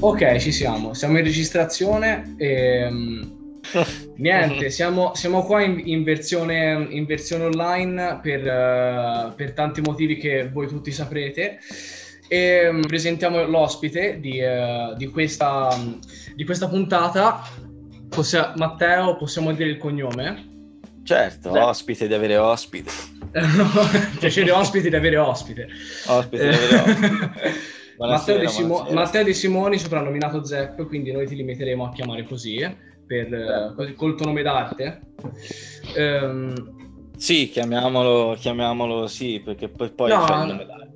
Ok, ci siamo, siamo in registrazione. E, niente, siamo, siamo qua in, in, versione, in, versione, online per, uh, per, tanti motivi che voi tutti saprete. E um, presentiamo l'ospite di, uh, di, questa, di questa puntata. Possia- Matteo, possiamo dire il cognome? Certo, sì. ospite di avere ospite. Piacere ospite di avere ospite. Ospite di avere ospite. Matteo, De Simo- Matteo De Simoni soprannominato Zepp, quindi noi ti limiteremo a chiamare così, eh, per, eh, col tuo nome d'arte. Um, sì, chiamiamolo, chiamiamolo sì, perché poi, poi no,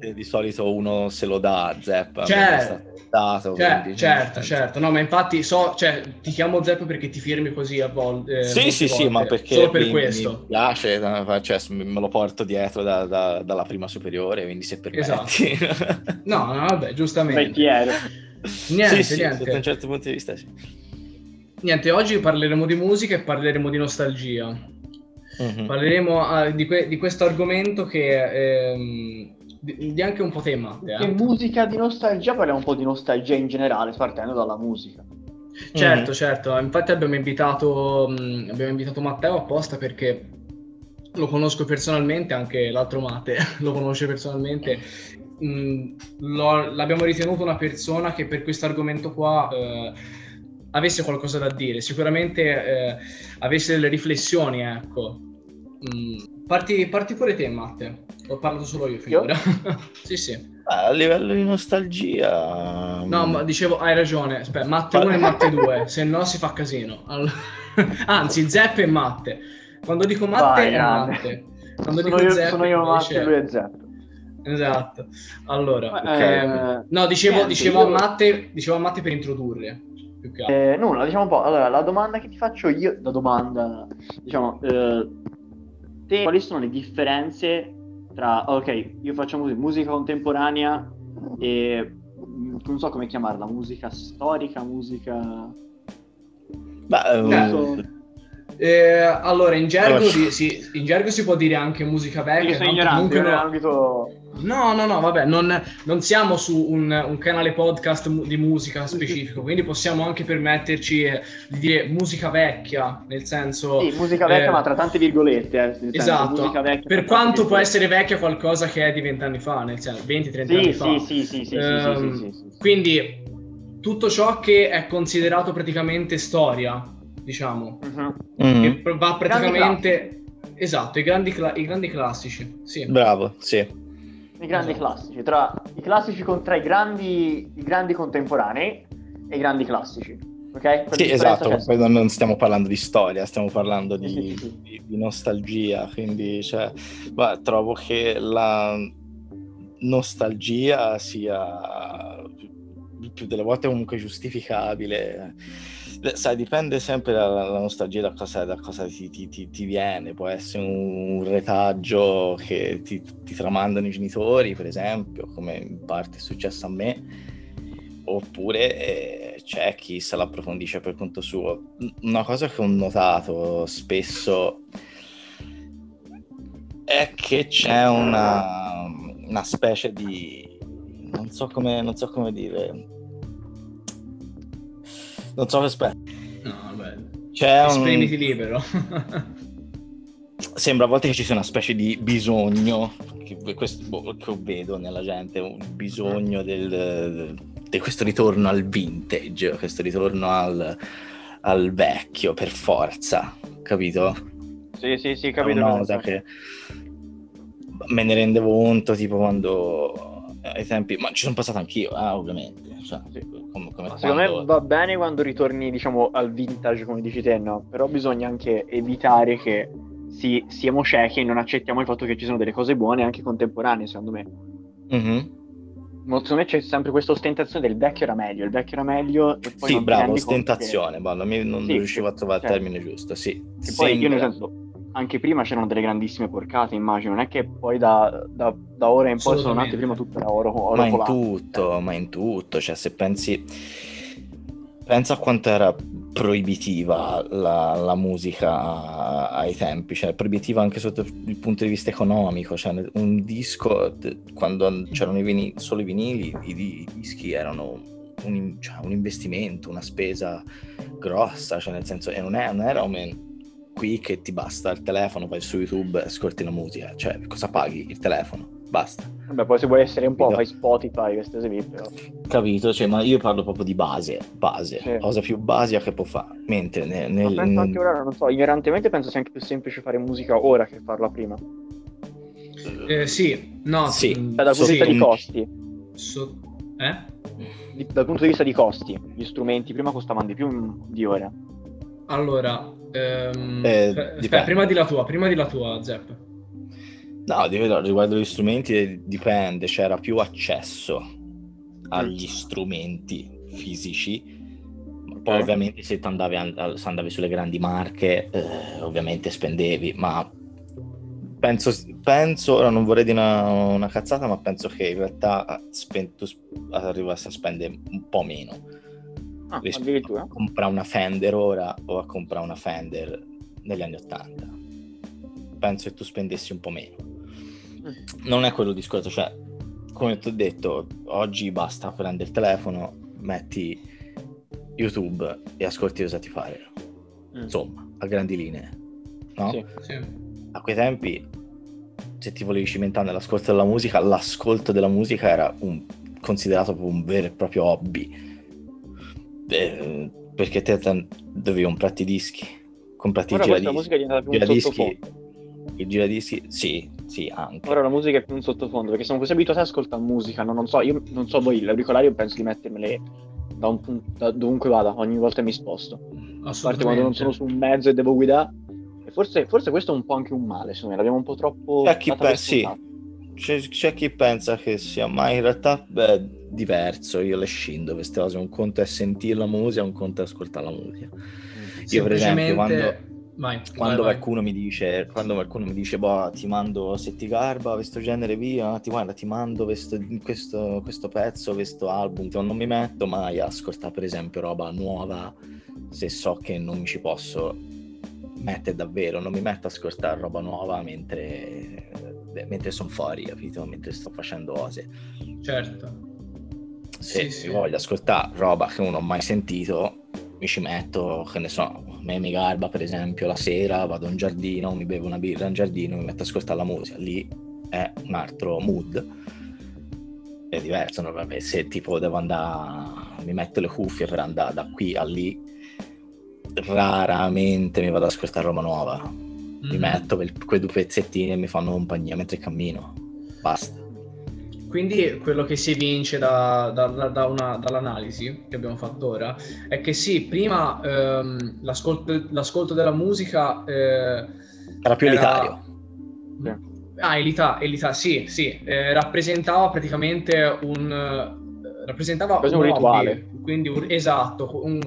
cioè, di solito uno se lo dà a Zepp. Certo, dato, cioè, quindi, certo, cioè, certo. No, ma infatti so, cioè, ti chiamo Zepp perché ti firmi così a volte. Eh, sì, sì, volte. sì, ma perché Solo per mi, questo. mi piace, cioè, me lo porto dietro da, da, dalla prima superiore, quindi se permetti. Esatto. no, no, vabbè, giustamente. Niente, sì, niente. Sì, da un certo punto di vista sì. Niente, oggi parleremo di musica e parleremo di nostalgia. Mm-hmm. Parleremo uh, di, que- di, questo argomento che ehm, di, di, anche un po' tema. Eh. Che musica di nostalgia, parliamo un po' di nostalgia in generale, partendo dalla musica. Certo, mm-hmm. certo. Infatti abbiamo invitato, mh, abbiamo invitato Matteo apposta perché lo conosco personalmente, anche l'altro Mate lo conosce personalmente. Mh, lo, l'abbiamo ritenuto una persona che per questo argomento qua eh, avesse qualcosa da dire, sicuramente eh, avesse delle riflessioni, ecco. Mm, parti, parti pure te, Matte. Ho parlato solo io finora. sì, sì. Ah, a livello di nostalgia... No, ma dicevo, hai ragione. Aspetta, Matte 1 e Matte 2, se no si fa casino. Allora... Anzi, Zepp e Matte. Quando dico Matte Vai, è Matte. Quando sono dico io, Zepp sono io Matte lui è Zepp. Esatto. Allora, eh, no, dicevo, niente, dicevo, io... a Matte, dicevo a Matte per introdurre. Eh, nulla, diciamo un po'. Allora, la domanda che ti faccio io, la domanda, diciamo, eh, te quali sono le differenze tra, ok, io faccio musica, musica contemporanea e mm, non so come chiamarla, musica storica, musica... Beh, um... eh, allora, in gergo, allora. Di, sì, in gergo, si può dire anche musica vecchia. Io sono ignorante, comunque no... ambito No, no, no, vabbè, non, non siamo su un, un, canale podcast di musica specifico, quindi possiamo anche permetterci eh, di dire musica vecchia, nel senso... Sì, musica vecchia, eh, ma tra tante virgolette. Eh, esatto, senso, per quanto può essere vecchia qualcosa che è di vent'anni fa, nel senso 20-30 sì, anni sì, fa. Sì, sì, sì, um, sì, sì, Quindi tutto ciò che è considerato praticamente storia, diciamo, uh-huh. mm-hmm. che va praticamente... Esatto, i grandi, cla- i grandi classici, sì. Bravo, sì i grandi esatto. classici, tra i classici con, tra i grandi, i grandi contemporanei e i grandi classici. Ok? sì, esatto, poi non stiamo parlando di storia, stiamo parlando di, di, di nostalgia, quindi cioè, beh, trovo che la nostalgia sia più delle volte comunque giustificabile sai, dipende sempre dalla nostalgia da cosa, da cosa ti, ti, ti, ti, viene. Può essere un retaggio che ti, tramandano i genitori, per esempio, come in parte è successo a me, oppure eh, c'è chi se l'approfondisce per conto suo. Una cosa che ho notato spesso è che c'è una, una specie di... Non so come, non so come dire non so, aspetta. No, vabbè. C'è Esprimiti un... libero. Sembra a volte che ci sia una specie di bisogno, che, questo, boh, che vedo nella gente, un bisogno del, di questo ritorno al vintage, questo ritorno al, al vecchio, per forza, capito? Sì, sì, sì, capito. È una cosa che me ne rendevo conto tipo quando ai tempi, ma ci sono passato anch'io, eh, ovviamente cioè, come, come Secondo quando... me va bene quando ritorni, diciamo, al vintage, come dici te, no? Però bisogna anche evitare che si, siamo ciechi e non accettiamo il fatto che ci sono delle cose buone anche contemporanee, secondo me. Mm-hmm. Secondo me c'è sempre questa ostentazione del vecchio era meglio, il vecchio era meglio. E poi sì, bravo, ostentazione, che... Bello, non sì, riuscivo a trovare certo. il termine giusto, sì. E poi io nel senso, anche prima c'erano delle grandissime porcate, immagino. Non è che poi da, da, da ora in poi sono nate prima tutte a oro, oro Ma in tutto, ma in tutto. Cioè, se pensi... Pensa a quanto era proibitiva la, la musica ai tempi, cioè proibitiva anche sotto il punto di vista economico. Cioè, un disco, quando c'erano i vinili, solo i vinili, i, i dischi erano un, cioè, un investimento, una spesa grossa, cioè nel senso, e non, è, non era un qui che ti basta il telefono, vai su YouTube e ascolti la musica, cioè cosa paghi? Il telefono, basta. Vabbè, poi se vuoi essere un po' fai Spotify, queste cose lì, però. Capito, cioè, ma io parlo proprio di base, base, sì. cosa più basica che può fare, mentre nel... nel penso anche ora, non so, ignorantemente penso sia anche più semplice fare musica ora che farla prima. Eh, sì, no, sì. Cioè, dal punto di vista di costi. So... Eh? Dal punto di vista di costi, gli strumenti prima costavano di più di ora. Allora, ehm, eh, aspetta, prima di la tua, prima di la tua, Zepp. No, riguardo gli strumenti dipende, c'era più accesso agli mm. strumenti fisici. Poi ovviamente se andavi, se andavi sulle grandi marche, eh, ovviamente spendevi, ma penso, penso, ora non vorrei dire una, una, cazzata, ma penso che in realtà spento, arrivassi a spendere un po' meno. Ah, addirittura? A comprare una Fender ora o a comprare una Fender negli anni Ottanta. Penso che tu spendessi un po' meno. Mm. Non è quello il discorso, cioè, come ti ho detto, oggi basta prendere il telefono, metti YouTube e ascolti cosa ti fare. Mm. Insomma, a grandi linee. No? Sì, sì a quei tempi, se ti volevi cimentare nell'ascolto della musica, l'ascolto della musica era un, considerato un vero e proprio hobby. Eh, perché te dovevi comprarti i dischi, comprarti Ora i giradischi. musica è diventata più giradischi, i giradischi, sì, sì, anche. Ora la musica è più un sottofondo, perché siamo così abituati ad ascoltare musica, no? non so, io non so voi, l'auricolare io penso di mettermele da, un, da dovunque vada, ogni volta mi sposto. A parte quando non sono su un mezzo e devo guidare, Forse, forse, questo è un po' anche un male, secondo me, l'abbiamo un po' troppo... C'è chi, pe- sì. C'è, c'è chi pensa che sia, ma in realtà è diverso, io le scindo queste cose, un conto è sentire la musica, un conto è ascoltare la musica. Io per esempio quando... Vai, quando, vai, qualcuno vai. Mi dice, quando qualcuno mi dice, boh, ti mando, se ti garba questo genere via, ti, guarda, ti mando questo, questo, questo pezzo, questo album, non mi metto mai a ascoltare per esempio roba nuova se so che non mi ci posso mette davvero, non mi metto a ascoltare roba nuova mentre, mentre sono fuori, capito? Mentre sto facendo cose. Certo. Se sì, sì. voglio ascoltare roba che non ho mai sentito, mi ci metto, che ne so, a me mi garba per esempio la sera, vado in giardino, mi bevo una birra in giardino, mi metto a ascoltare la musica, lì è un altro mood, è diverso, no? se tipo devo andare, mi metto le cuffie per andare da qui a lì, raramente mi vado ad ascoltare roba nuova. Mm. Mi metto quel, quei due pezzettini e mi fanno compagnia mentre cammino. Basta. Quindi quello che si evince da, da, da una, dall'analisi che abbiamo fatto ora è che sì, prima ehm, l'ascolto, l'ascolto, della musica eh, era più elitario. Era... Ah, elita, elita, sì, sì, eh, rappresentava praticamente un rappresentava un, un rituale. quindi un, esatto, un,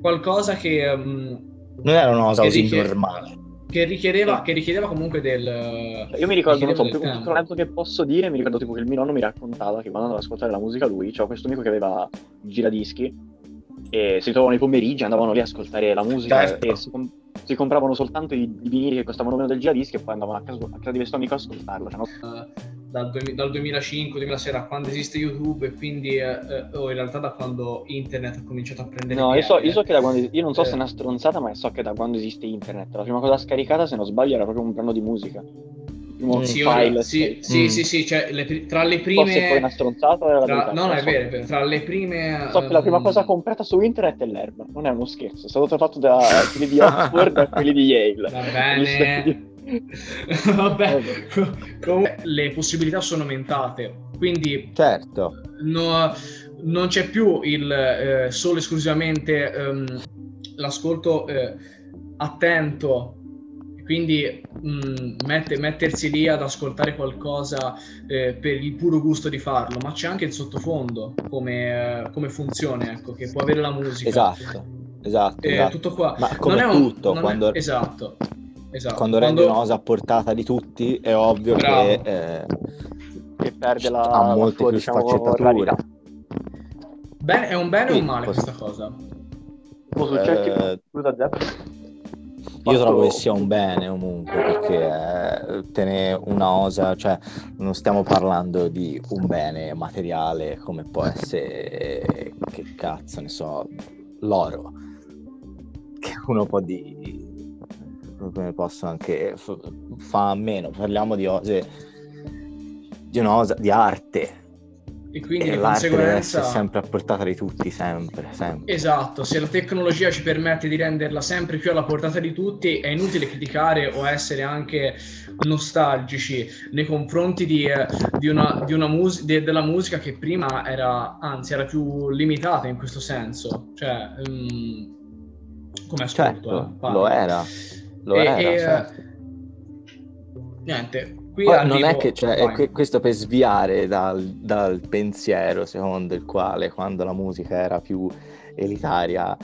qualcosa che... Um, non era una cosa così normale. Che richiedeva, che richiedeva comunque del... Io mi ricordo, non so, un piccolo aneddoto che posso dire, mi ricordo tipo che il mio nonno mi raccontava che quando andava ad ascoltare la musica lui, c'era questo amico che aveva giradischi e si trovavano i pomeriggi, andavano lì a ascoltare la musica certo. e si, com- si, compravano soltanto i, i vinili che costavano meno del giradischi e poi andavano a casa, a casa di questo amico a ascoltarlo. Cioè, no? uh dal, dal 2005-2006 da quando esiste YouTube e quindi eh, eh, o in realtà da quando internet ha cominciato a prendere no io so, io so, che da quando io non so eh. se è una stronzata ma so che da quando esiste internet la prima cosa scaricata se non sbaglio era proprio un brano di musica Mm, sì, file, sì, sì, mm. sì, sì, cioè le, tra le prime... Forse poi una stronzata era tra... No, no, è vero, è vero, tra le prime... So um... che la prima cosa comprata su internet è l'erba, non è uno scherzo, è stato fatto da quelli di Oxford e quelli di Yale. Va bene... Vabbè, comunque le possibilità sono aumentate, quindi certo. No, non c'è più il eh, solo esclusivamente um, l'ascolto eh, attento, quindi mh, mette, mettersi lì ad ascoltare qualcosa eh, per il puro gusto di farlo, ma c'è anche il sottofondo come, eh, come funzione, ecco, che può avere la musica. Esatto, esatto. Eh, esatto. Tutto qua. Ma come non tutto, un, quando... È, esatto Esatto. Quando, quando rendi una cosa a portata di tutti è ovvio Bravo. che, eh, che perde la, ha molte sua, più diciamo, sfaccettature. Bene, è un bene sì, o un male questa cosa? Posso eh... Io trovo che sia un bene comunque perché eh, tenere una osa, cioè non stiamo parlando di un bene materiale come può essere, che cazzo ne so, l'oro, che uno può di come posso anche f- fa a meno, parliamo di cose di un'osa di arte e quindi e di l'arte deve conseguenza... essere sempre a portata di tutti, sempre, sempre. Esatto, se la tecnologia ci permette di renderla sempre più alla portata di tutti, è inutile criticare o essere anche nostalgici nei confronti di, eh, di una, di una mus- de- della musica che prima era, anzi, era più limitata in questo senso. Cioè, um, come ascolto, Certo, eh, lo era, lo E- era, e, certo. Niente, qui arrivo... non è che cioè, è questo per sviare dal, dal pensiero secondo il quale quando la musica era più elitaria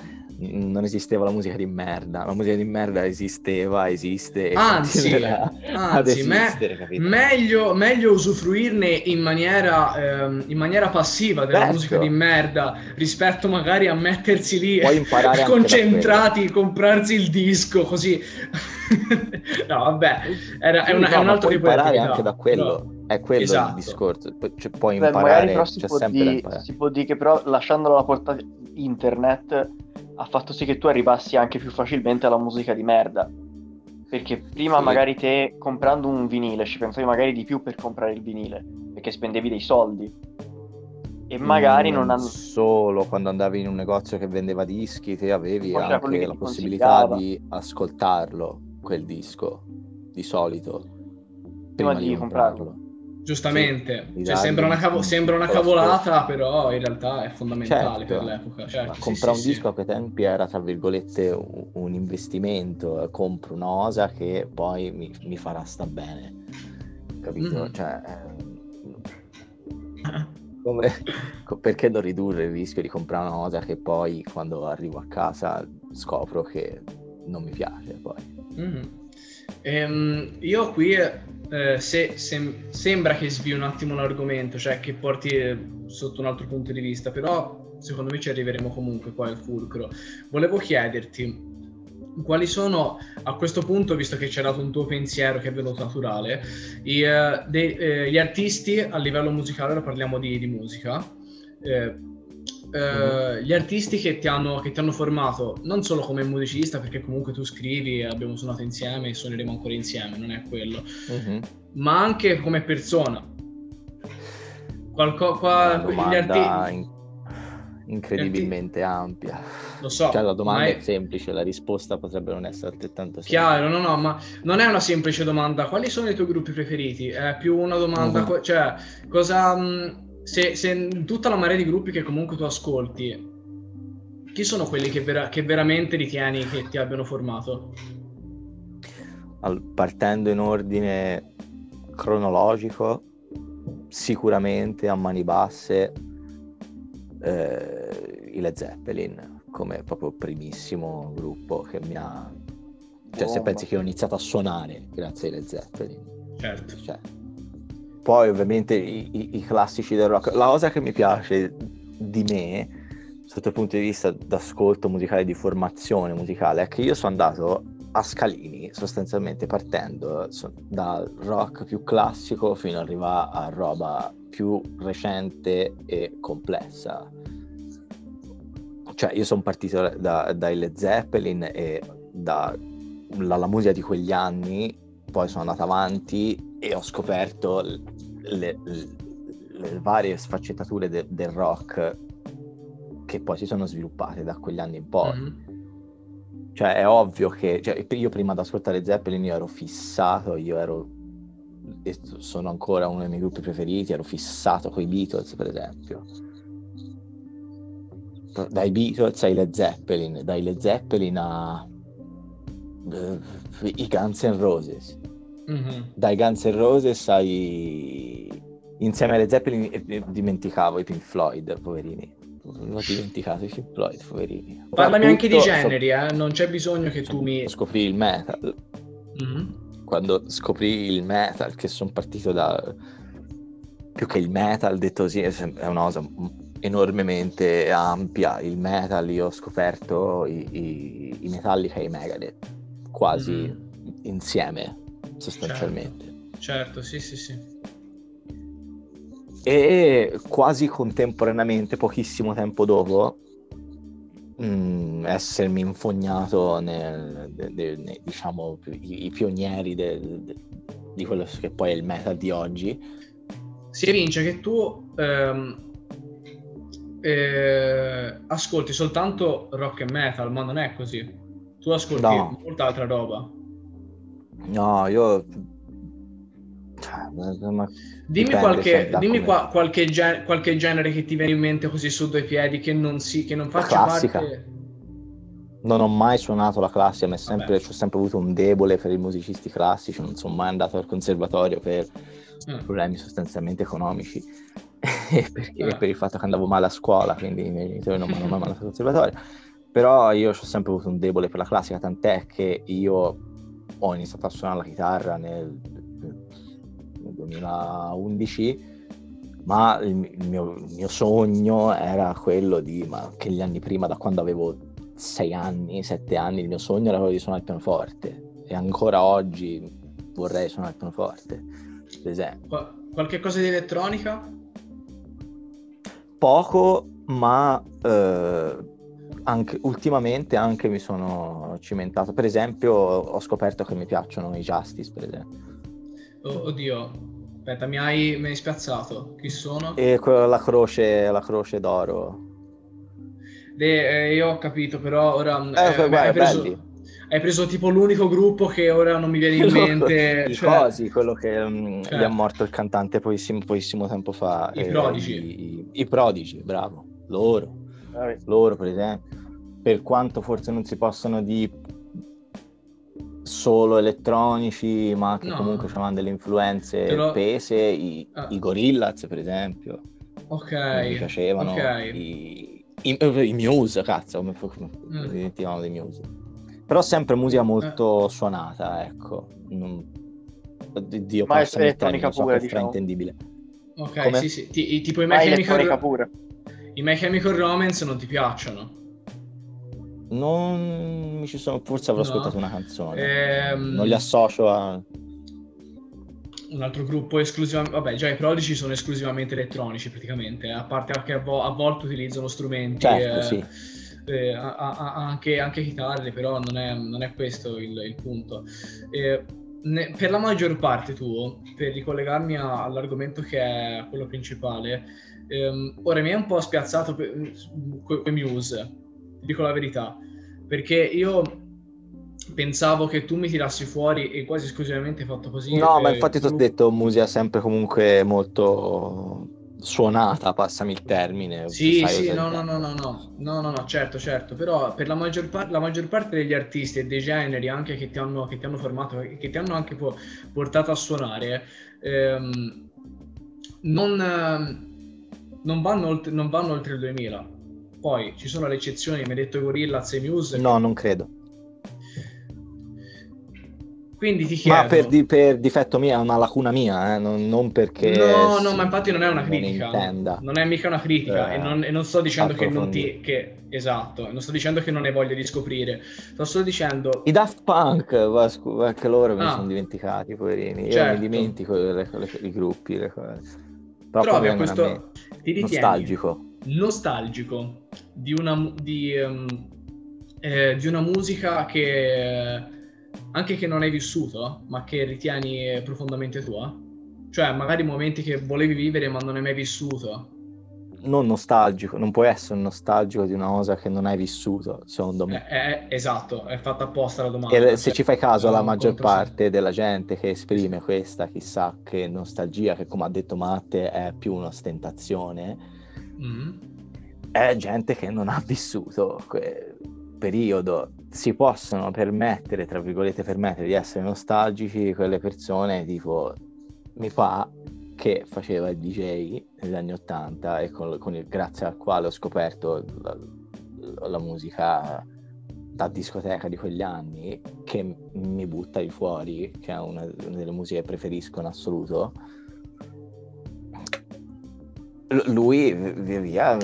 non esisteva la musica di merda, la musica di merda esisteva, esiste e Anzi, anzi, me-? Meglio, meglio usufruirne in maniera, ehm, in maniera passiva della Certo. musica di merda rispetto magari a mettersi lì da concentrati, comprarsi il disco così. no, vabbè, era, è, una- no, è un altro tipo di imparare anche da quello, però- è quello Esatto. il discorso, cioè, puoi Beh, imparare, magari però si c'è può, di- si può dire che però lasciandolo alla portata internet ha fatto sì che tu arrivassi anche più facilmente alla musica di merda. Perché prima Sì. magari te comprando un vinile ci pensavi magari di più per comprare il vinile, perché spendevi dei soldi. E magari non hanno... solo quando andavi in un negozio che vendeva dischi, te avevi anche che la possibilità di ascoltarlo, quel disco, di solito. Prima di comprarlo. Giustamente, Sì, Cioè, sembra, una cavo- sembra una cavolata, però in realtà è fondamentale Certo. per l'epoca. Certo, sì, comprare sì, un disco sì. a quei tempi era tra virgolette un, un investimento, eh, compro un'osa che poi mi, mi farà sta bene, capito? Mhm. Cioè, eh, come- co- perché non ridurre il rischio di comprare una cosa che poi quando arrivo a casa scopro che non mi piace poi. Mhm. Ehm, io qui eh, se, sem- sembra che svi un attimo l'argomento, cioè che porti eh, sotto un altro punto di vista, però secondo me ci arriveremo comunque poi al fulcro. Volevo chiederti quali sono a questo punto, visto che c'è dato un tuo pensiero che è venuto naturale, i, eh, dei- eh, gli artisti a livello musicale, ora parliamo di, di musica, eh, eh, gli artisti che ti, hanno, che ti hanno formato non solo come musicista, perché comunque tu scrivi, abbiamo suonato insieme e suoneremo ancora insieme, non è quello, Mhm. ma anche come persona. Qualco, qua, gli arti- in- incredibilmente ampia. Lo so, Cioè, la domanda ma è è- semplice, la risposta potrebbe non essere altrettanto semplice. Chiaro, no, no, ma non è una semplice domanda. Quali sono i tuoi gruppi preferiti? È più una domanda, Mhm. co- cioè, cosa... mh, Se, se in tutta la marea di gruppi che comunque tu ascolti, chi sono quelli che, vera- che veramente ritieni che ti abbiano formato? Al- partendo in ordine cronologico, sicuramente a mani basse eh, i Led Zeppelin come proprio primissimo gruppo che mi ha... Cioè se Bomba. pensi che ho iniziato a suonare grazie ai Led Zeppelin. Certo. Cioè, poi ovviamente i, i- classici del rock. La cosa che mi piace di me, sotto il punto di vista d'ascolto musicale, di formazione musicale, è che io sono andato a scalini, sostanzialmente partendo dal rock più classico fino ad arrivare a roba più recente e complessa. Cioè, io sono partito da- dai Led Zeppelin e dalla la musica di quegli anni, poi sono andato avanti e ho scoperto le, le- le varie sfaccettature de- del rock che poi si sono sviluppate da quegli anni in poi. Mhm. Cioè, è ovvio che cioè, io prima di ascoltare Zeppelin io ero fissato, io ero sono ancora uno dei miei gruppi preferiti, ero fissato con i Beatles, per esempio. Dai Beatles ai Led Zeppelin, dai Led Zeppelin a eh, i Guns N' Roses, Mhm. dai Guns N' Roses ai insieme ai Led Zeppelin eh, dimenticavo i Pink Floyd, poverini. L'ho dimenticato i Pink Floyd, poverini. Parlami anche di generi, eh? non c'è bisogno che tu mi... Scoprì il metal. Mhm. Quando scoprì il metal, che sono partito da... Più che il metal, detto così, è una cosa enormemente ampia. Il metal, io ho scoperto i, i, i Metallica e i Megadeth. quasi Mm. insieme, sostanzialmente. Certo, sì, sì, sì. E quasi contemporaneamente, pochissimo tempo dopo, mh, essermi infognato nel, de- de- diciamo, i, i pionieri del- de- di quello che poi è il metal di oggi. Si evince che tu ehm, eh, ascolti soltanto rock e metal, ma non è così. Tu ascolti No. molta altra roba. No, io... cioè, ma- Dimmi, qualche, dimmi qua- qualche, gen- qualche genere che ti viene in mente così su due piedi che non, si, che non faccia classica. parte... Non ho mai suonato la classica, ma sempre, ho sempre avuto un debole per i musicisti classici, non sono mai andato al conservatorio per Eh, problemi sostanzialmente economici e perché, Eh. per il fatto che andavo male a scuola, quindi i miei genitori non mi hanno mai mandato al conservatorio. Però io ho sempre avuto un debole per la classica, tant'è che io ho iniziato a suonare la chitarra nel, nel 2011, ma il, mi- il mio, il mio sogno era quello di, ma che gli anni prima, da quando avevo sei anni, sette anni, il mio sogno era quello di suonare il pianoforte e ancora oggi vorrei suonare il pianoforte, per esempio. qua- qualche cosa di elettronica? Poco, ma eh, anche, ultimamente anche mi sono cimentato. Per esempio, ho scoperto che mi piacciono i Justice, per esempio. Oh, oddio, aspetta, mi hai, mi hai spiazzato. Chi sono? E quella- la croce, la croce d'oro. De- eh, io ho capito, però ora Eh, eh, guarda, hai, preso, hai preso tipo l'unico gruppo che ora non mi viene in mente. I cioè- cosi, quello che mm, Cioè- gli è morto il cantante pochissimo, pochissimo tempo fa. I eh, Prodigy. I, i- i Prodigy, bravo. Loro. Vabbè. loro per esempio, per quanto forse non si possono dire solo elettronici, ma che No. comunque hanno delle influenze Però- pese, i, Ah. i Gorillaz per esempio, Ok. mi piacevano, ok. i, i, eh, i Muse, cazzo, come, come Mm. dei Muse. Però sempre musica molto suonata, ecco. Non... Dio, Ma il elettronica so pure, è diciamo. fraintendibile. Ok, Come? sì, sì. Ti- tipo i Chemical, elettronica pure. I My Chemical Romance non ti piacciono? Non mi ci sono, forse avrò No. ascoltato una canzone. Ehm, Non li associo a... un altro gruppo esclusivamente... Vabbè, già i Prodigy sono esclusivamente elettronici praticamente, a parte che a, vo- a volte utilizzano strumenti... Certo, eh, sì. eh, a- a- anche, anche chitarre, però non è, non è questo il, il punto. Eh, ne- per la maggior parte tu, per ricollegarmi a- all'argomento che è quello principale, ehm, ora mi è un po' spiazzato per, que- quei Muse, ti dico la verità, perché io pensavo che tu mi tirassi fuori e quasi esclusivamente fatto così. No, ma eh, infatti ti ho detto musica sempre comunque molto suonata, passami il termine. Sì, sì, no, no, no, no, no, no, no, no, certo, certo, però per la maggior, par- la maggior parte degli artisti e dei generi anche che ti hanno, che ti hanno formato, e che ti hanno anche po- portato a suonare, ehm, non, ehm, non vanno oltre, non vanno oltre il 2000. Poi ci sono le eccezioni, mi hai detto i Muse. No, non credo. Quindi ti chiedo... Ma per, di- per difetto mia, è una lacuna mia, eh, non, non perché... No, no, ma infatti non è una non critica. intenda. Non è mica una critica. Eh, e, non, e non sto dicendo che non ti. Che, esatto, non sto dicendo che non hai voglia di scoprire. Sto solo dicendo. I Daft Punk, anche loro me ne Ah. sono dimenticati, poverini. Io Certo. mi dimentico le- le- i gruppi, le cose. Però Trovi a questo. Ti ritieni Nostalgico. nostalgico di una, di, ehm, eh, di una musica che. anche che non hai vissuto, ma che ritieni profondamente tua? Cioè, magari momenti che volevi vivere ma non hai mai vissuto. Non nostalgico, non puoi essere nostalgico di una cosa che non hai vissuto, secondo me. Eh, eh, esatto, è fatta apposta la domanda. E se cioè, ci fai caso, è la maggior parte della gente che esprime questa, chissà che nostalgia, che come ha detto Matte è più un'ostentazione, Mm. è gente che non ha vissuto quel periodo. Si possono permettere, tra virgolette, permettere di essere nostalgici quelle persone tipo mi fa che faceva il DJ negli anni 80 e con, con il- grazie al quale ho scoperto la, la musica da discoteca di quegli anni che mi butta di fuori, che è una, una delle musiche che preferisco in assoluto. L- Lui via via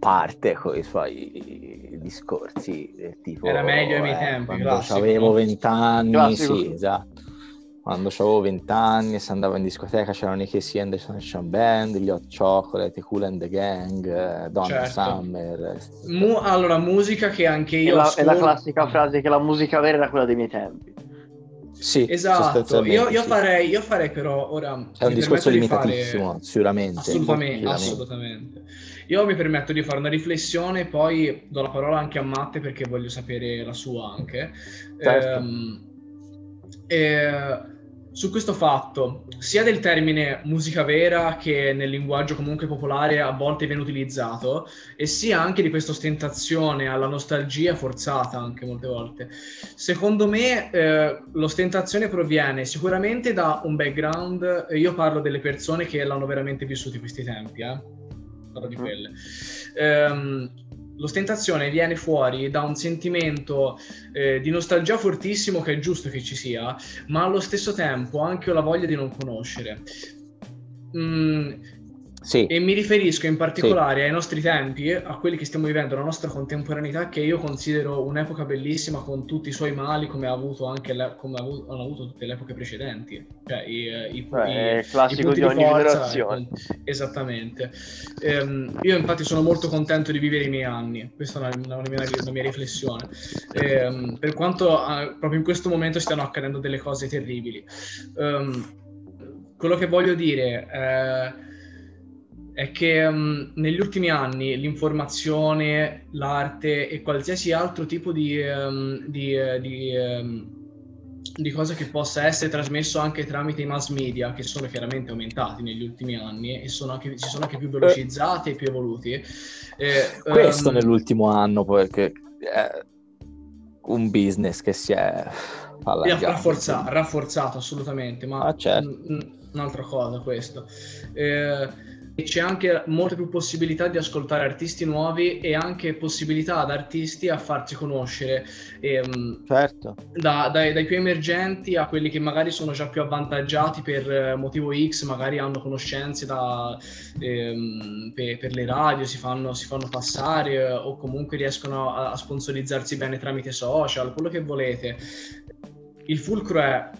parte con i suoi discorsi tipo era meglio ai miei eh, tempi quando classico, avevo no? 20 anni Classico. sì esatto quando avevo 20 anni e si andava in discoteca c'erano i Casey and the Sunshine Band, gli Hot Chocolate, i Cool and the Gang, eh, Donna Certo. Summer. Mu- allora musica che anche È io la, è la ascolto- classica frase che la musica vera era quella dei miei tempi. Sì, Esatto, io, io sì. farei, io farei però ora... È un discorso permetto di fare- limitatissimo, sicuramente. Assolutamente, sicuramente. assolutamente. Io mi permetto di fare una riflessione, poi do la parola anche a Matte perché voglio sapere la sua anche. Certo. Ehm, eh, su questo fatto, sia del termine musica vera che nel linguaggio comunque popolare a volte viene utilizzato, e sia anche di questa ostentazione alla nostalgia forzata anche molte volte. Secondo me eh, l'ostentazione proviene sicuramente da un background, e io parlo delle persone che l'hanno veramente vissuti questi tempi, eh? parlo di Mm. quelle. Ehm, l'ostentazione viene fuori da un sentimento eh, di nostalgia fortissimo che è giusto che ci sia, ma allo stesso tempo anche la voglia di non conoscere. Mm, Sì, e mi riferisco in particolare ai nostri tempi, a quelli che stiamo vivendo, la nostra contemporaneità, che io considero un'epoca bellissima con tutti i suoi mali, come ha avuto anche le- come avuto- hanno avuto tutte le epoche precedenti. Cioè, i, i, Beh, i- i classico punti di ogni generazione. ecco, esattamente. Ehm, io infatti sono molto contento di vivere i miei anni, questa è una, una mia, una mia riflessione. Ehm, per quanto eh, proprio in questo momento stiano accadendo delle cose terribili. Ehm, quello che voglio dire eh, è che mm, negli ultimi anni l'informazione, l'arte e qualsiasi altro tipo di, ehm, di, eh, di, ehm, di cosa che possa essere trasmesso anche tramite i mass media, che sono chiaramente aumentati negli ultimi anni e sono anche, si sono anche più velocizzati e più evoluti. eh, questo ehm, nell'ultimo anno perché è un business che si è allargato. Rafforza- rafforzato assolutamente, ma Ah, certo. un- un- un'altra cosa questo. Eh, c'è anche molte più possibilità di ascoltare artisti nuovi e anche possibilità ad artisti a farsi conoscere ehm, Certo, da- dai, dai più emergenti a quelli che magari sono già più avvantaggiati per eh, motivo X, magari hanno conoscenze da, ehm, per, per le radio, si fanno, si fanno passare eh, o comunque riescono a, a sponsorizzarsi bene tramite social, quello che volete. Il fulcro è,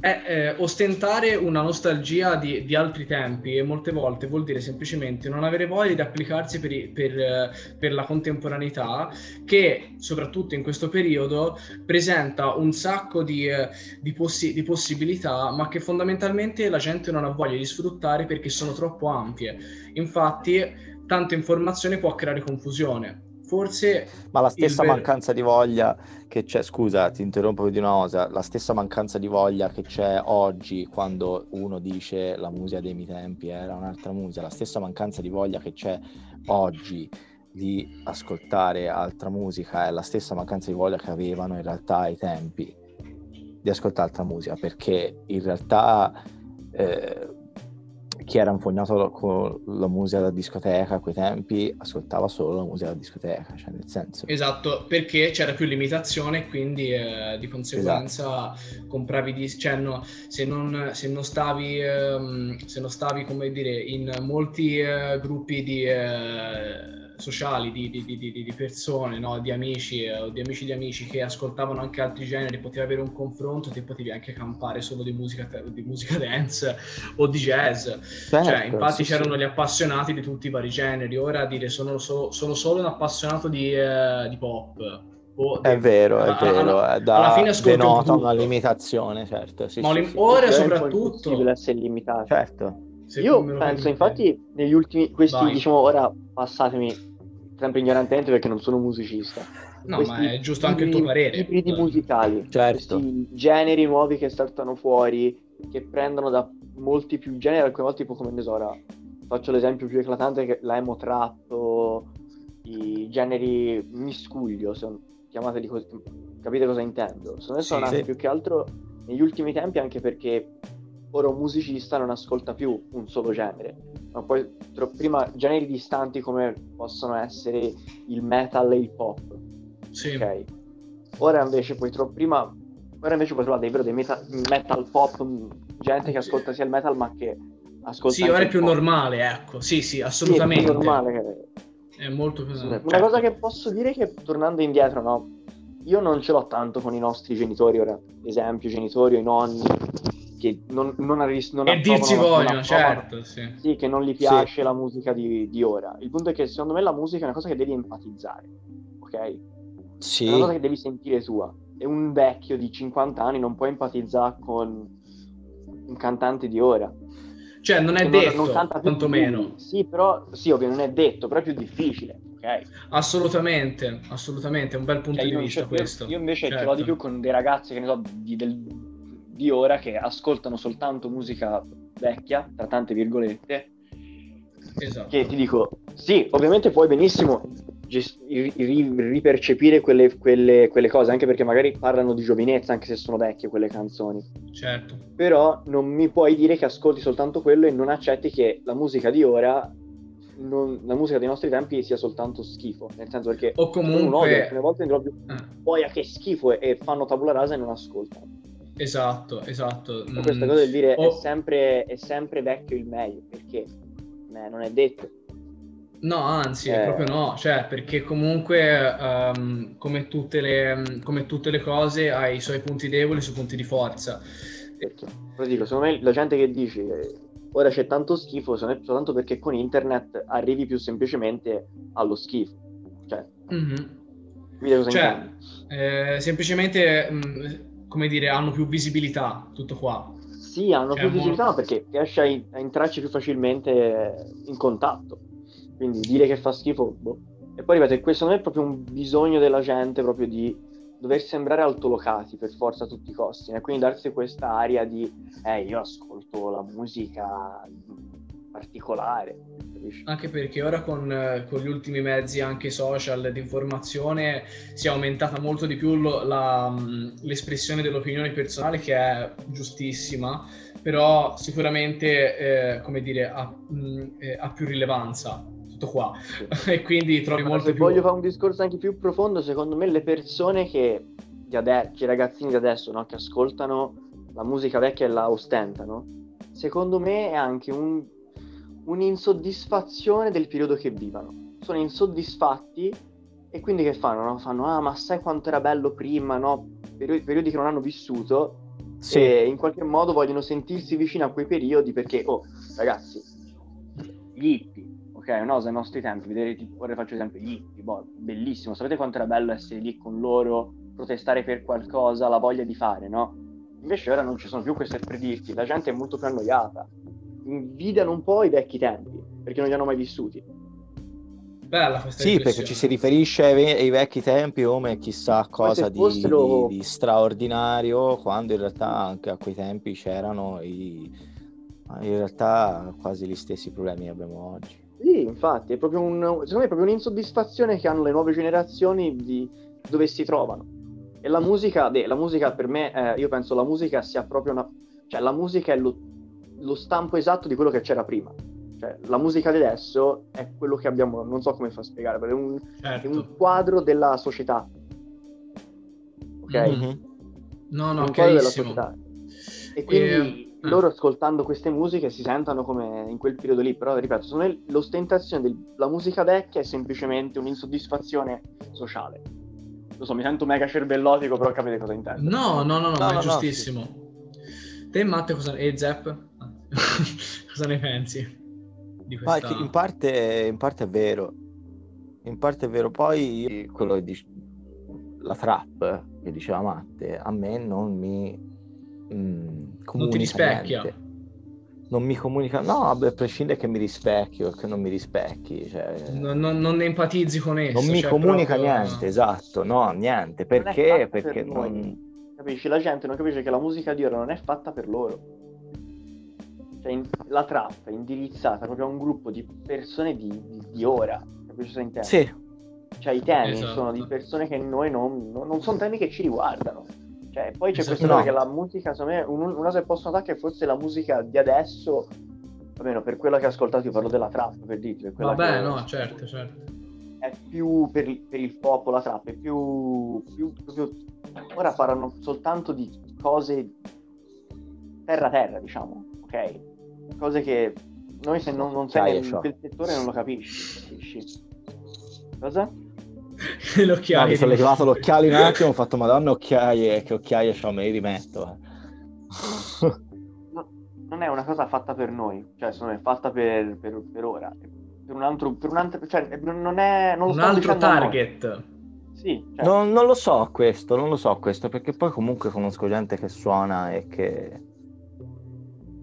è, eh, ostentare una nostalgia di, di altri tempi e molte volte vuol dire semplicemente non avere voglia di applicarsi per, per, eh, per la contemporaneità che soprattutto in questo periodo presenta un sacco di, eh, di possi- di possibilità, ma che fondamentalmente la gente non ha voglia di sfruttare perché sono troppo ampie. Infatti, tanta informazione può creare confusione. Forse ma la stessa vero- mancanza di voglia che c'è, scusa, ti interrompo di una cosa, la stessa mancanza di voglia che c'è oggi quando uno dice la musica dei miei tempi era un'altra musica, la stessa mancanza di voglia che c'è oggi di ascoltare altra musica è la stessa mancanza di voglia che avevano in realtà ai tempi di ascoltare altra musica, perché in realtà eh, chi era infognato con la musica da discoteca a quei tempi ascoltava solo la musica da discoteca, cioè nel senso... Esatto, perché c'era più limitazione e quindi eh, di conseguenza Esatto. compravi dischi, cioè no, se, non, se non stavi, ehm, se non stavi, come dire, in molti eh, gruppi di, eh, sociali di, di- di- di- di persone, no, di amici eh, o di amici di amici che ascoltavano anche altri generi, potevi avere un confronto, ti potevi anche campare solo di musica, di musica dance o di jazz. Cioè, Certo, infatti sì, c'erano sì. gli appassionati di tutti i vari generi. Ora dire sono solo, sono solo un appassionato di, eh, di pop. O È vero, è alla- vero, alla- è da, alla fine un denota una limitazione, certo. Sì, Ma sì, ora È soprattutto- impossibile essere limitati. Certo, se Io penso, infatti, negli ultimi, questi, Vai. diciamo, ora passatemi sempre ignorantemente perché non sono musicista. No, Questi ma è giusto anche il tuo parere. Ibridi musicali, Certo. questi generi nuovi che saltano fuori, che prendono da molti più generi, alcune volte tipo come ne so, ora faccio l'esempio più eclatante che la emo trap o i generi miscuglio, se chiamateli così, capite cosa intendo? Secondo me sono Sì, nati sì. più che altro negli ultimi tempi anche perché ora un musicista non ascolta più un solo genere, ma poi tro- prima generi distanti come possono essere il metal e il pop, Sì. ok? Ora invece puoi tro- prima ora invece puoi trovare dei, vero, dei meta- metal pop, gente che ascolta sia il metal ma che ascolta Sì, ora è più pop. normale, ecco. Sì, sì, Sì, è assolutamente. più normale È molto pesante. Una cosa che posso dire è che tornando indietro, no? Io non ce l'ho tanto con i nostri genitori ora, esempio, genitori o i nonni, che non, non, arris- non E dirsi vogliono, certo, sì. Sì, che non gli piace sì. la musica di, di, ora. Il punto è che secondo me la musica è una cosa che devi empatizzare, ok? Sì. È una cosa che devi sentire tua. E un vecchio di 50 anni non può empatizzare con un cantante di ora. Cioè, non è non, detto, non quantomeno. Sì, però, sì, ovvio, non è detto, però è più difficile. Okay. Assolutamente, assolutamente, è un bel punto cioè, di vista io, questo. Io invece certo. ce l'ho di più con dei ragazzi che ne so di, del, di ora che ascoltano soltanto musica vecchia, tra tante virgolette. Esatto. Che ti dico, sì, ovviamente puoi benissimo gest- ripercepire quelle, quelle, quelle, cose, anche perché magari parlano di giovinezza, anche se sono vecchie quelle canzoni. Certo. Però non mi puoi dire che ascolti soltanto quello e non accetti che la musica di ora, non, la musica dei nostri tempi sia soltanto schifo. Nel senso perché o comunque alcune volte più, eh. poi a che schifo e, e fanno tabula rasa e non ascoltano. Esatto, esatto. Mm. Questa cosa del dire o... è, sempre, è sempre vecchio il meglio, perché eh, non è detto No, anzi, eh... proprio no, cioè perché comunque um, come, tutte le, come, tutte le, cose ha i suoi punti deboli e i suoi punti di forza. Certo. Lo dico, secondo me la gente che dice ora c'è tanto schifo soltanto perché con internet arrivi più semplicemente allo schifo. Cioè, mm-hmm. cioè eh, semplicemente, mh, mm, come dire, hanno più visibilità, tutto qua. Sì, hanno cioè, più visibilità molto... perché riesci a, a entrarci più facilmente in contatto quindi dire che fa schifo, boh. E poi ripeto, questo non è proprio un bisogno della gente proprio di dover sembrare altolocati per forza a tutti i costi, e eh? quindi darsi questa aria di eh, io ascolto la musica particolare. Capisci? Anche perché ora con, con, gli ultimi mezzi anche social di informazione si è aumentata molto di più lo, la, l'espressione dell'opinione personale che è giustissima, però sicuramente eh, come dire, ha, mh, eh, ha più rilevanza tutto qua. Sì. e quindi trovi molto se più... voglio fare un discorso anche più profondo, secondo me le persone che, di ade- i ragazzini di adesso, no, che ascoltano la musica vecchia e la ostentano, secondo me è anche un, un'insoddisfazione del periodo che vivono. Sono insoddisfatti e quindi che fanno? No? Fanno, ah ma sai quanto era bello prima, no? Periodi, periodi che non hanno vissuto sì. e in qualche modo vogliono sentirsi vicino a quei periodi perché, oh ragazzi, gli hippie, ok, cosa ai nostri tempi, vedere, tipo, ora faccio esempio, gli hippie, boh, bellissimo, sapete quanto era bello essere lì con loro, protestare per qualcosa, la voglia di fare, no? Invece ora non ci sono più queste per dirti, la gente è molto più annoiata, invidiano un po' i vecchi tempi, perché non li hanno mai vissuti. Bella questa Sì, perché ci si riferisce ai, ve- ai, vecchi tempi come chissà cosa di, fossero... di, di, straordinario, quando in realtà anche a quei tempi c'erano i, in realtà quasi gli stessi problemi che abbiamo oggi. Sì, infatti, è proprio un, secondo me è proprio un'insoddisfazione che hanno le nuove generazioni di dove si trovano. E la musica, beh, la musica per me, eh, io penso la musica sia proprio una... cioè la musica è lo, lo stampo esatto di quello che c'era prima. Cioè, la musica di adesso è quello che abbiamo, non so come fa a spiegare, però è un, certo. è un quadro della società. Ok? Mm-hmm. No, no, un quadro della società. E quindi... E Mm. loro ascoltando queste musiche si sentono come in quel periodo lì, però ripeto, secondo me l'ostentazione della musica vecchia è semplicemente un'insoddisfazione sociale. Lo so, mi sento mega cervellotico, però capite cosa intendo. No, no, no, no, no è no, giustissimo. No, sì. Te, Matte, cosa... e Zepp, cosa ne pensi? Di questa... Ma in parte, in parte è vero, in parte è vero. Poi quello che dice la trap che diceva Matte, a me non mi mh, mm, non ti rispecchia. Niente. Non mi comunica, no, a prescindere che mi rispecchi o che non mi rispecchi. Cioè... Non, non, non, empatizzi con esso. Non mi cioè comunica proprio... niente, esatto, no, niente. Perché? Perché per non... Capisci? La gente non capisce che la musica di ora non è fatta per loro. Cioè, in, la trap è indirizzata proprio a un gruppo di persone di, di, di ora. Capisci cosa intendo? Sì. Cioè, i temi esatto. sono di persone che noi non, non, non sono temi che ci riguardano. Cioè, poi c'è questa cosa che la musica, secondo me, un, una cosa che posso notare che forse la musica di adesso, almeno per quella che ho ascoltato, io parlo della trap, per dirti. Per Vabbè, che, no, certo, certo. È più per, per il popolo la trap, è più, più, più, Ora parlano soltanto di cose terra-terra, diciamo, ok? Cose che noi se non, non sei in quel settore non lo capisci, capisci? Cosa? le No, mi sono levato l'occhiale un attimo, ho fatto madonna occhiaie, che occhiaie c'ho, me li rimetto. No, non è una cosa fatta per noi, cioè sono- è fatta per, per- per ora. Per un altro, per un altro, cioè non è... Non Un altro target. Sì, cioè, Non, non lo so questo, non lo so questo, perché poi comunque conosco gente che suona e che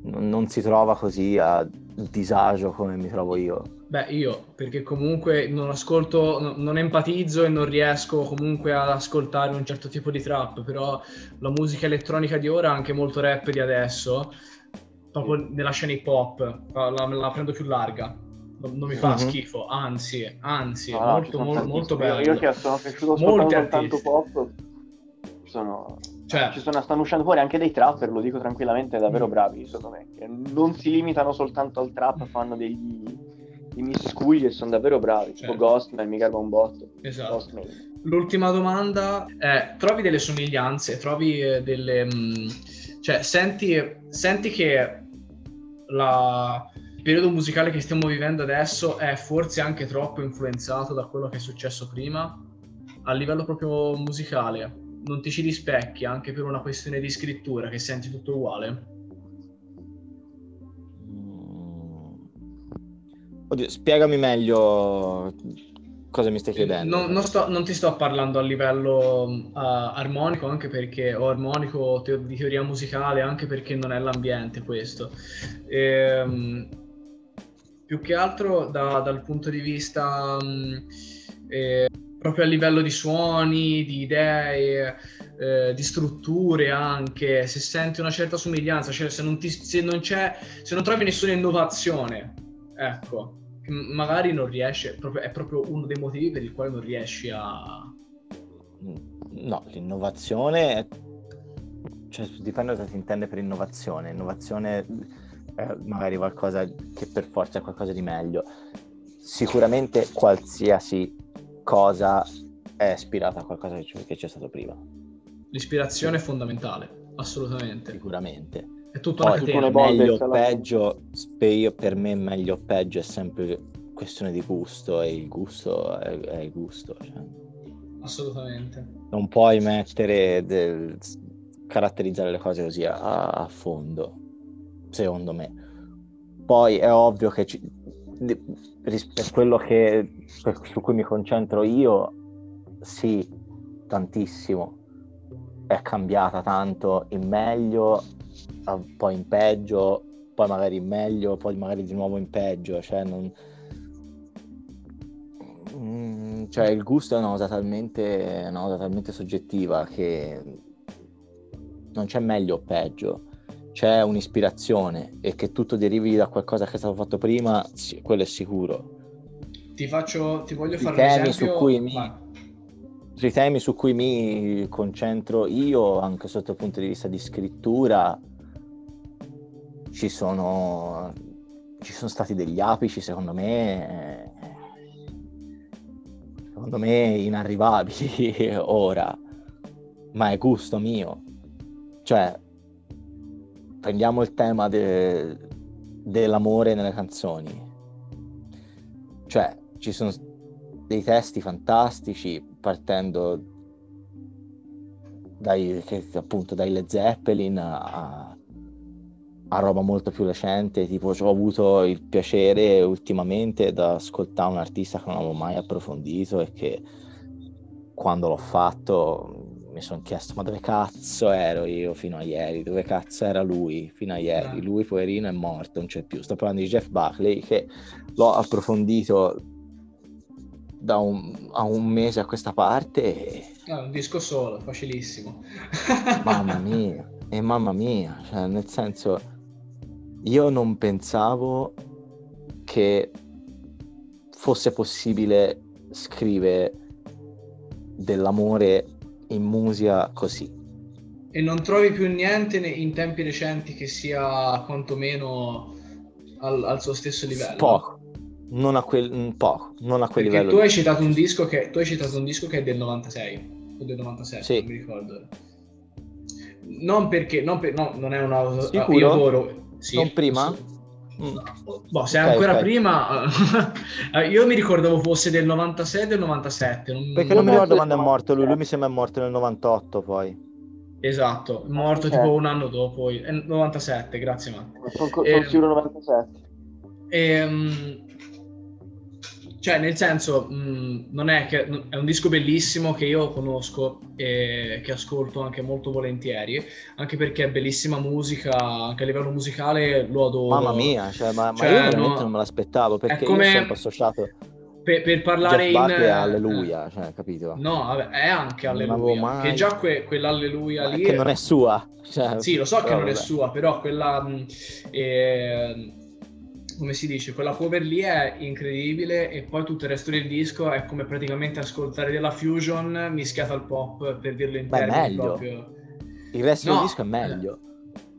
non, non si trova così a disagio come mi trovo io. Beh, io, perché comunque non ascolto, no- non empatizzo e non riesco comunque ad ascoltare un certo tipo di trap, però la musica elettronica di ora, anche molto rap di adesso, proprio nella scena hip hop, la, la- prendo più larga. Non, mi fa Mhm. schifo, anzi, anzi, ci molto, molto Io- bello. Io che sono cresciuto Molti ascoltando tanto pop, sono, Cioè, ci sono- stanno uscendo fuori anche dei trapper, lo dico tranquillamente, davvero Mm. bravi, secondo me, che non si limitano soltanto al trap, fanno degli, dei miscugli e sono davvero bravi, tipo Certo. Ghostman, mi garba un botto. esatto. Ghostman. L'ultima domanda è, trovi delle somiglianze, trovi eh, delle... mh, cioè, senti, senti che la- il periodo musicale che stiamo vivendo adesso è forse anche troppo influenzato da quello che è successo prima? A livello proprio musicale, non ti ci rispecchi anche per una questione di scrittura che senti tutto uguale? Mm. Oddio, spiegami meglio cosa mi stai chiedendo. Non, non sto- non ti sto parlando a livello uh, armonico, anche perché o armonico teo- di teoria musicale, anche perché non è l'ambiente questo. Ehm, più che altro da- dal punto di vista mh, eh, proprio a livello di suoni, di idee, eh, di strutture anche, se senti una certa somiglianza, cioè se non, ti- se non c'è, se non trovi nessuna innovazione, ecco, magari non riesci, è proprio, è proprio uno dei motivi per il quale non riesci a... No, l'innovazione, è- cioè dipende da cosa si intende per innovazione. Innovazione è magari qualcosa che per forza è qualcosa di meglio. Sicuramente qualsiasi cosa è ispirata a qualcosa che c'è- che c'è stato prima, L'ispirazione è fondamentale, assolutamente. sicuramente. È tutta una Poi tutto catena. meglio o peggio, io- per me meglio o peggio è sempre questione di gusto e il gusto è, è il gusto. cioè. Assolutamente. non puoi mettere del- caratterizzare le cose così a, a fondo secondo me poi è ovvio che ci- per quello che per- su cui mi concentro io sì tantissimo. È cambiata tanto in meglio poi in peggio poi magari in meglio poi magari di nuovo in peggio cioè non Mm, cioè il gusto è una cosa talmente, una cosa talmente soggettiva che non c'è meglio o peggio, c'è un'ispirazione e che tutto derivi da qualcosa che è stato fatto prima, sì, quello è sicuro. Ti faccio, ti voglio I fare un temi esempio. su cui mi- Vai. Sui temi su cui mi concentro io, anche sotto il punto di vista di scrittura, ci sono, ci sono stati degli apici, secondo me, secondo me inarrivabili ora, ma è gusto mio. Cioè, prendiamo il tema de- dell'amore nelle canzoni. Cioè, ci sono dei testi fantastici partendo dai, che- appunto dai Led Zeppelin a, a roba molto più recente, tipo ho avuto il piacere ultimamente di ascoltare un artista che non avevo mai approfondito e che quando l'ho fatto mi sono chiesto ma dove cazzo ero io fino a ieri, dove cazzo era lui fino a ieri, Eh. lui poverino è morto, non c'è più, sto parlando di Jeff Buckley che l'ho approfondito da un, a un mese a questa parte e Ah, un disco solo, facilissimo. mamma mia, e mamma mia, cioè nel senso io non pensavo che fosse possibile scrivere dell'amore in musica così. E non trovi più niente in tempi recenti che sia quantomeno al, al suo stesso livello? Poco, non a quel, mm, poco, non a quel Perché livello. tu hai citato un disco che tu hai citato un disco che è del 96 o del 97, Sì. non mi ricordo. Non perché non, per- no, non è una Sicuro? io adoro sì, Non prima? Mm. Boh, se okay, ancora okay. prima, eh, io mi ricordavo fosse del 96 del 97. Non... Perché non mi ricordo quando è morto lui, lui mi sembra morto nel 98 poi. Esatto, morto tipo un anno dopo, 97, grazie Matteo. Sono, sono eh, sicuro 97. Ehm, cioè, nel senso, mh, non è che è un disco bellissimo che io conosco e che ascolto anche molto volentieri, anche perché è bellissima musica, anche a livello musicale lo adoro. Mamma mia, cioè, ma, cioè, ma, io veramente no, non me l'aspettavo perché come... io sono associato per, per parlare Jeff in... è Alleluia, cioè, capito? No, vabbè, è anche Alleluia, mai... che già que, quell'Alleluia lì... Che non è sua. Cioè, sì, lo so che non vabbè. è sua, però quella... Eh, come si dice, quella cover lì è incredibile e poi tutto il resto del disco è come praticamente ascoltare della fusion mischiata al pop, per dirlo in Beh, termini meglio. proprio... Il resto no, del disco è meglio.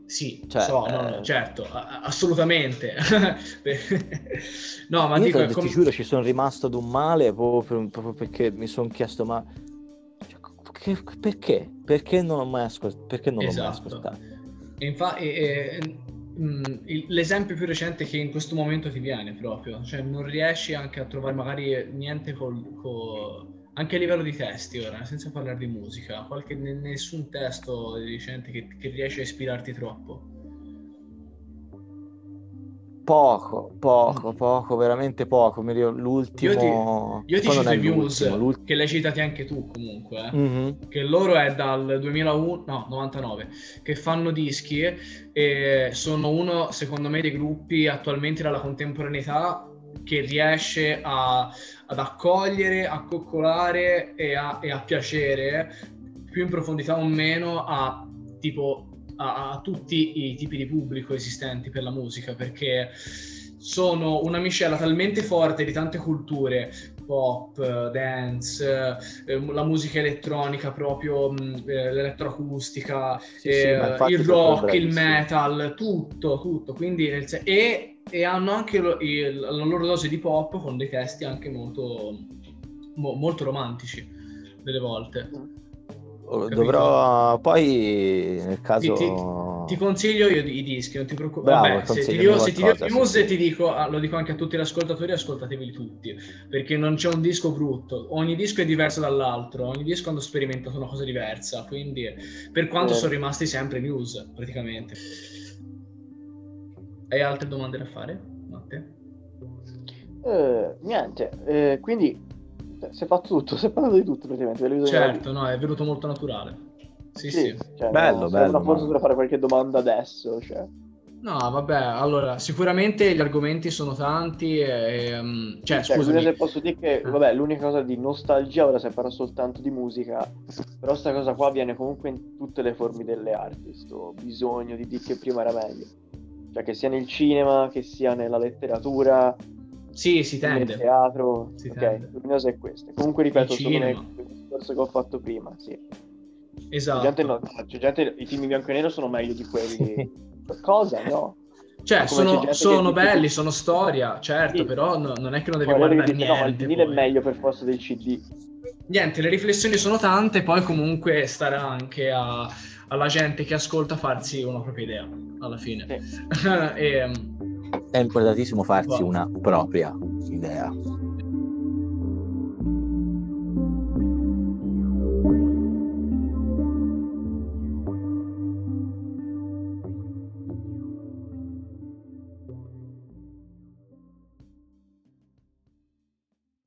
Sì, cioè, so, no, no, eh, certo, assolutamente. no, ma Io dico, ti, com... ti giuro, ci sono rimasto ad un male proprio, proprio perché mi sono chiesto, ma cioè, perché? Perché non l'ho mai, ascolt... perché non esatto. l'ho mai esatto. ascoltato? Infatti, eh, mm, l'esempio più recente che in questo momento ti viene proprio, cioè non riesci anche a trovare magari niente col, col anche a livello di testi ora, senza parlare di musica, qualche, nessun testo recente che, che riesce a ispirarti troppo. Poco, poco, mm. poco, veramente poco. L'ultimo. Io ti, io ti cito i Muse, l'ultimo. che l'hai citati anche tu comunque. Eh? Mm-hmm. Che loro è dal 2001, no, 99, che fanno dischi e sono uno, secondo me, dei gruppi attualmente dalla contemporaneità che riesce a, ad accogliere, a coccolare e a, e a, piacere più in profondità o meno a tipo a, a tutti i tipi di pubblico esistenti per la musica perché sono una miscela talmente forte di tante culture, pop, dance, eh, la musica elettronica proprio, mm, eh, l'elettroacustica, sì, eh, sì, il rock, il metal, tutto, tutto. Quindi, e e hanno anche lo, il, la loro dose di pop con dei testi anche molto, mo, molto romantici delle volte. Dovrò poi nel caso ti, ti, ti consiglio io i dischi non ti preoccupare Vabbè, se ti dico, se ti dico Muse sì. ti dico ah, lo dico anche a tutti gli ascoltatori ascoltatevi tutti perché non c'è un disco brutto ogni disco è diverso dall'altro ogni disco hanno sperimentato una cosa diversa quindi per quanto eh. sono rimasti sempre Muse praticamente hai altre domande da fare, Matte? Eh, niente, eh, quindi cioè, si è fatto tutto, si è parlato di tutto praticamente. Certo, no, è venuto molto naturale. Sì, sì. sì. Cioè, bello, no, bello. Forse dovrei fare qualche domanda adesso, cioè. No, vabbè, allora, sicuramente gli argomenti sono tanti e... Um, cioè, cioè scusami. Se posso dire che, eh. vabbè, l'unica cosa di nostalgia, ora si parla soltanto di musica, però sta cosa qua viene comunque in tutte le forme delle arti, sto bisogno di dire che prima era meglio cioè che sia nel cinema, che sia nella letteratura, sì, si tende. nel teatro. Si ok, tende. l'opinione è questa. Comunque ripeto, il discorso che ho fatto prima, sì. Esatto. Gente, no, c'è gente, I film bianco e nero sono meglio di quelli... Cosa? No. Cioè, sono, sono belli, sono storia, certo, sì. però no, non è che non devi poi guardare niente. No, il vinile è meglio per forza del CD. Niente, le riflessioni sono tante, poi comunque starà anche a, alla gente che ascolta farsi una propria idea alla fine. Sì. e, ehm, È importantissimo farsi wow. una propria idea.